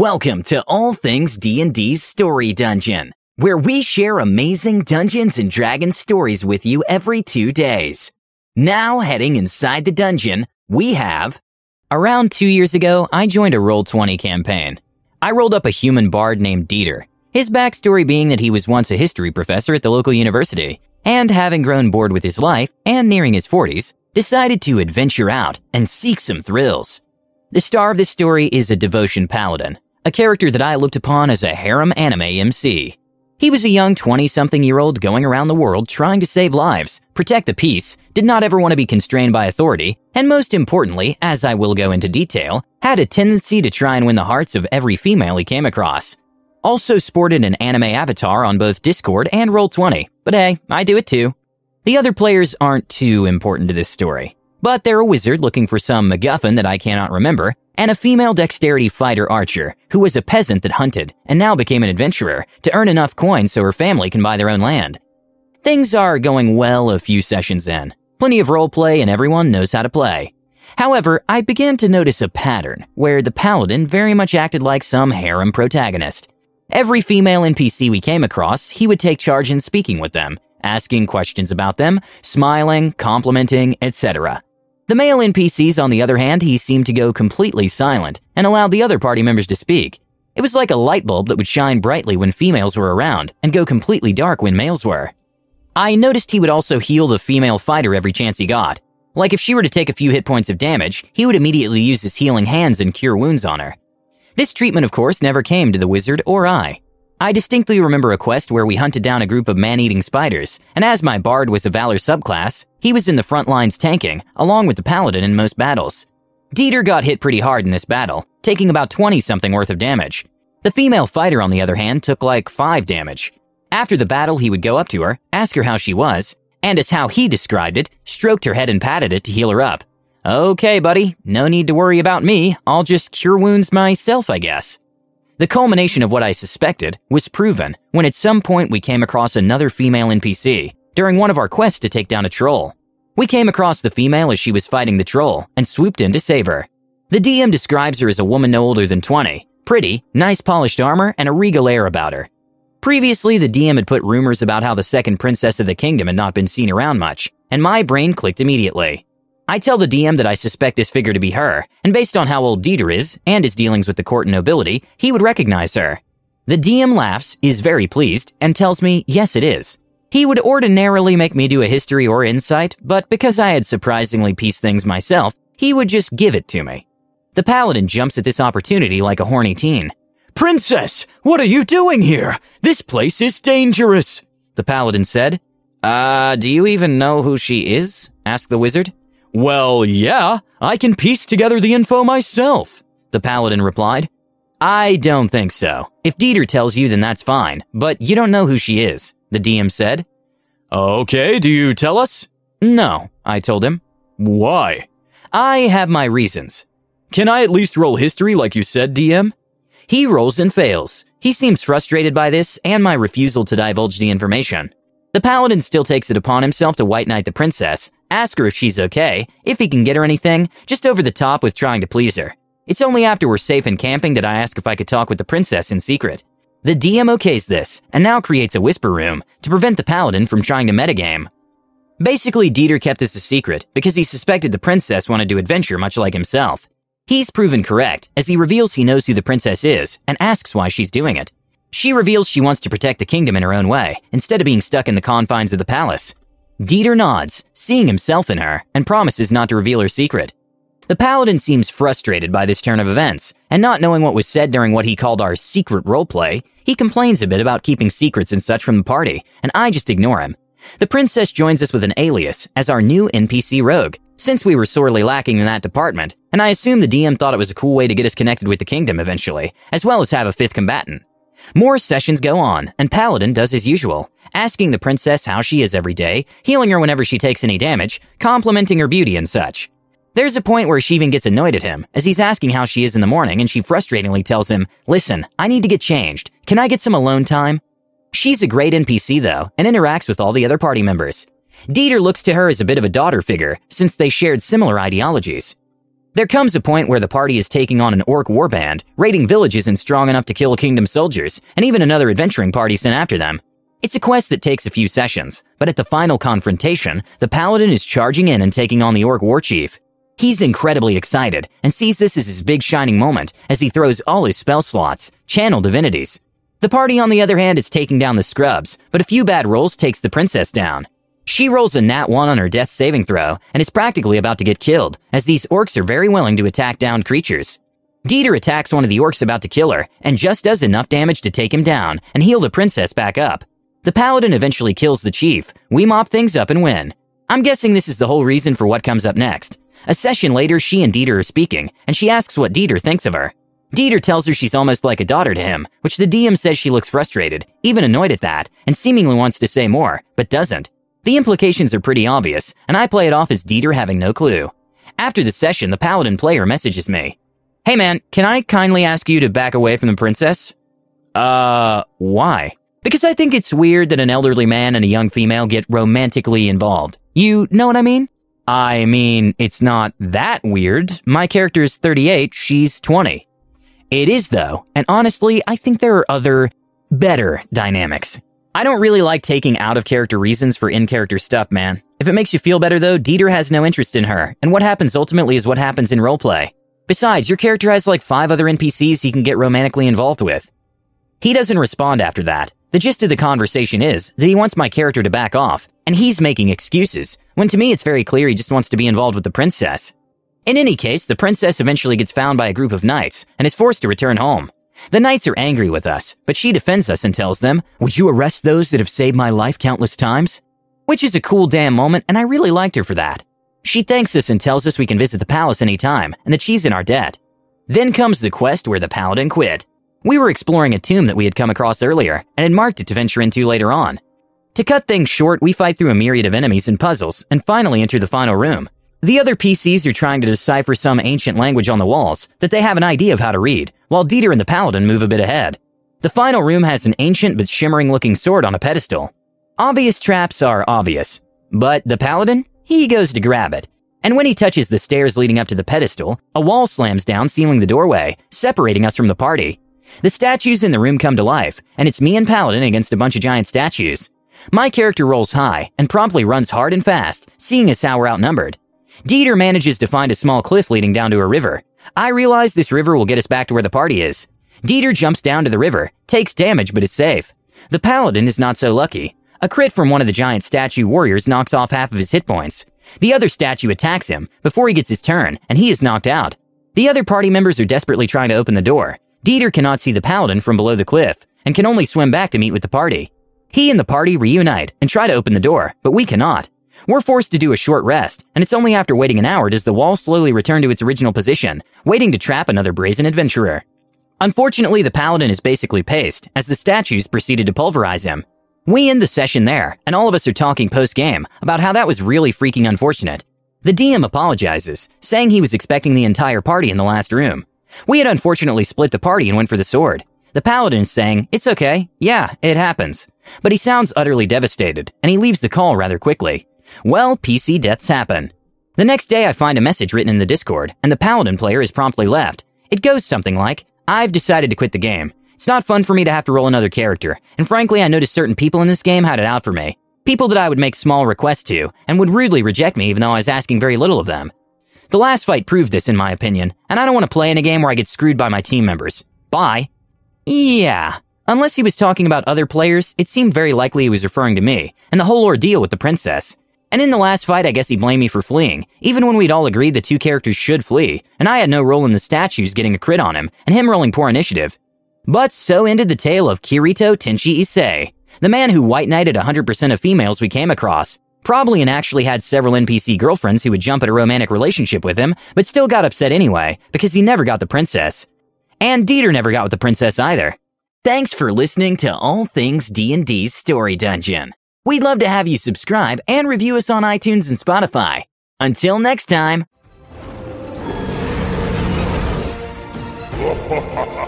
Welcome to All Things D&D's Story Dungeon, where we share amazing Dungeons and Dragons stories with you every 2 days. Now heading inside the dungeon, we have Around 2 years ago, I joined a Roll20 campaign. I rolled up a human bard named Dieter. His backstory being that he was once a history professor at the local university, and having grown bored with his life and nearing his 40s, decided to adventure out and seek some thrills. The star of this story is a devotion paladin, a character that I looked upon as a harem anime MC. He was a young 20 something year old going around the world trying to save lives, protect the peace, did not ever want to be constrained by authority, and most importantly, as I will go into detail, had a tendency to try and win the hearts of every female he came across. Also sported an anime avatar on both Discord and Roll20, but hey, I do it too. The other players aren't too important to this story. But they're a wizard looking for some MacGuffin that I cannot remember, and a female dexterity fighter archer who was a peasant that hunted and now became an adventurer to earn enough coins so her family can buy their own land. Things are going well a few sessions in. Plenty of roleplay and everyone knows how to play. However, I began to notice a pattern where the paladin very much acted like some harem protagonist. Every female NPC we came across, he would take charge in speaking with them, asking questions about them, smiling, complimenting, etc. The male NPCs, on the other hand, he seemed to go completely silent and allowed the other party members to speak. It was like a light bulb that would shine brightly when females were around and go completely dark when males were. I noticed he would also heal the female fighter every chance he got. Like if she were to take a few hit points of damage, he would immediately use his healing hands and cure wounds on her. This treatment, of course, never came to the wizard or I. I distinctly remember a quest where we hunted down a group of man-eating spiders, and as my bard was a valor subclass, he was in the front lines tanking, along with the paladin in most battles. Dieter got hit pretty hard in this battle, taking about 20 something worth of damage. The female fighter, on the other hand, took like 5 damage. After the battle, he would go up to her, ask her how she was, and as how he described it, stroked her head and patted it to heal her up. Okay, buddy, no need to worry about me. I'll just cure wounds myself, I guess. The culmination of what I suspected was proven when at some point we came across another female NPC during one of our quests to take down a troll. We came across the female as she was fighting the troll and swooped in to save her. The DM describes her as a woman no older than 20, pretty, nice polished armor, and a regal air about her. Previously, the DM had put rumors about how the second princess of the kingdom had not been seen around much, and my brain clicked immediately. I tell the DM that I suspect this figure to be her, and based on how old Dieter is and his dealings with the court and nobility, he would recognize her. The DM laughs, is very pleased, and tells me yes, it is. He would ordinarily make me do a history or insight, but because I had surprisingly pieced things myself, he would just give it to me. The paladin jumps at this opportunity like a horny teen. Princess, what are you doing here? This place is dangerous, the paladin said. Uh, do you even know who she is? asked the wizard. Well, yeah, I can piece together the info myself, the paladin replied. I don't think so. If Dieter tells you, then that's fine, but you don't know who she is, the DM said. Okay, do you tell us? No, I told him. Why? I have my reasons. Can I at least roll history like you said, DM? He rolls and fails. He seems frustrated by this and my refusal to divulge the information. The paladin still takes it upon himself to white knight the princess, ask her if she's okay, if he can get her anything, just over the top with trying to please her. It's only after we're safe and camping that I ask if I could talk with the princess in secret. The DM okays this, and now creates a whisper room to prevent the paladin from trying to metagame. Basically, Dieter kept this a secret because he suspected the princess wanted to adventure much like himself. He's proven correct, as he reveals he knows who the princess is and asks why she's doing it. She reveals she wants to protect the kingdom in her own way, instead of being stuck in the confines of the palace. Dieter nods, seeing himself in her, and promises not to reveal her secret. The paladin seems frustrated by this turn of events, and not knowing what was said during what he called our secret roleplay, he complains a bit about keeping secrets and such from the party, and I just ignore him. The princess joins us with an alias as our new NPC rogue, since we were sorely lacking in that department, and I assume the DM thought it was a cool way to get us connected with the kingdom eventually, as well as have a fifth combatant. More sessions go on, and Paladin does his usual, asking the princess how she is every day, healing her whenever she takes any damage, complimenting her beauty and such. There's a point where she even gets annoyed at him, as he's asking how she is in the morning, and she frustratingly tells him, Listen, I need to get changed. Can I get some alone time? She's a great NPC, though, and interacts with all the other party members. Dieter looks to her as a bit of a daughter figure, since they shared similar ideologies. There comes a point where the party is taking on an orc warband, raiding villages and strong enough to kill kingdom soldiers, and even another adventuring party sent after them. It's a quest that takes a few sessions, but at the final confrontation, the paladin is charging in and taking on the orc war chief. He's incredibly excited and sees this as his big shining moment as he throws all his spell slots, channel divinities. The party, on the other hand, is taking down the scrubs, but a few bad rolls takes the princess down. She rolls a nat 1 on her death saving throw and is practically about to get killed, as these orcs are very willing to attack downed creatures. Dieter attacks one of the orcs about to kill her and just does enough damage to take him down and heal the princess back up. The paladin eventually kills the chief. We mop things up and win. I'm guessing this is the whole reason for what comes up next. A session later, she and Dieter are speaking, and she asks what Dieter thinks of her. Dieter tells her she's almost like a daughter to him, which the DM says she looks frustrated, even annoyed at that, and seemingly wants to say more, but doesn't. The implications are pretty obvious, and I play it off as Dieter having no clue. After the session, the paladin player messages me. Hey man, can I kindly ask you to back away from the princess? Uh, why? Because I think it's weird that an elderly man and a young female get romantically involved. You know what I mean? I mean, it's not that weird. My character is 38, she's 20. It is, though, and honestly, I think there are other, better dynamics. I don't really like taking out of character reasons for in character stuff, man. If it makes you feel better, though, Dieter has no interest in her, and what happens ultimately is what happens in roleplay. Besides, your character has like five other NPCs he can get romantically involved with. He doesn't respond after that. The gist of the conversation is that he wants my character to back off, and he's making excuses, when to me it's very clear he just wants to be involved with the princess. In any case, the princess eventually gets found by a group of knights and is forced to return home. The knights are angry with us, but she defends us and tells them, Would you arrest those that have saved my life countless times? Which is a cool damn moment, and I really liked her for that. She thanks us and tells us we can visit the palace anytime, and that she's in our debt. Then comes the quest where the paladin quit. We were exploring a tomb that we had come across earlier, and had marked it to venture into later on. To cut things short, we fight through a myriad of enemies and puzzles, and finally enter the final room. The other PCs are trying to decipher some ancient language on the walls that they have an idea of how to read, while Dieter and the Paladin move a bit ahead. The final room has an ancient but shimmering looking sword on a pedestal. Obvious traps are obvious, but the Paladin, he goes to grab it. And when he touches the stairs leading up to the pedestal, a wall slams down, sealing the doorway, separating us from the party. The statues in the room come to life, and it's me and Paladin against a bunch of giant statues. My character rolls high and promptly runs hard and fast, seeing as how we're outnumbered. Dieter manages to find a small cliff leading down to a river. I realize this river will get us back to where the party is. Dieter jumps down to the river, takes damage, but is safe. The paladin is not so lucky. A crit from one of the giant statue warriors knocks off half of his hit points. The other statue attacks him before he gets his turn, and he is knocked out. The other party members are desperately trying to open the door. Dieter cannot see the paladin from below the cliff, and can only swim back to meet with the party. He and the party reunite and try to open the door, but we cannot. We're forced to do a short rest, and it's only after waiting an hour does the wall slowly return to its original position, waiting to trap another brazen adventurer. Unfortunately, the paladin is basically paced, as the statues proceeded to pulverize him. We end the session there, and all of us are talking post game about how that was really freaking unfortunate. The DM apologizes, saying he was expecting the entire party in the last room. We had unfortunately split the party and went for the sword. The paladin is saying, It's okay, yeah, it happens. But he sounds utterly devastated, and he leaves the call rather quickly. Well, PC deaths happen. The next day, I find a message written in the Discord, and the Paladin player is promptly left. It goes something like, I've decided to quit the game. It's not fun for me to have to roll another character, and frankly, I noticed certain people in this game had it out for me. People that I would make small requests to, and would rudely reject me even though I was asking very little of them. The last fight proved this, in my opinion, and I don't want to play in a game where I get screwed by my team members. Bye. Yeah. Unless he was talking about other players, it seemed very likely he was referring to me, and the whole ordeal with the princess. And in the last fight, I guess he blamed me for fleeing, even when we'd all agreed the two characters should flee, and I had no role in the statues getting a crit on him, and him rolling poor initiative. But so ended the tale of Kirito Tenchi Issei, the man who white knighted 100% of females we came across, probably and actually had several NPC girlfriends who would jump at a romantic relationship with him, but still got upset anyway, because he never got the princess. And Dieter never got with the princess either. Thanks for listening to All Things D&D's Story Dungeon. We'd love to have you subscribe and review us on iTunes and Spotify. Until next time.